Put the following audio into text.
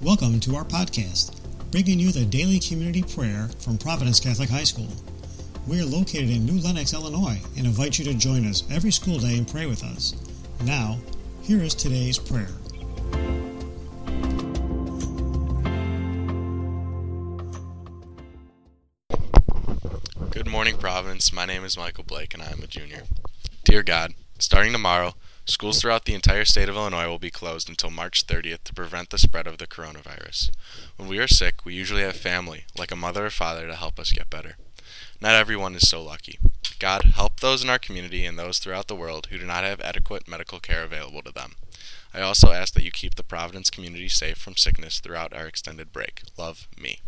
Welcome to our podcast, bringing you the daily community prayer from Providence Catholic High School. We are located in New Lenox, Illinois, and invite you to join us every school day and pray with us. Now, here is today's prayer. Good morning, Providence. My name is Michael Blake, and I am a junior. Dear God, starting tomorrow, schools throughout the entire state of Illinois will be closed until March 30th to prevent the spread of the coronavirus. When we are sick, we usually have family, like a mother or father, to help us get better. Not everyone is so lucky. God, help those in our community and those throughout the world who do not have adequate medical care available to them. I also ask that you keep the Providence community safe from sickness throughout our extended break. Love me.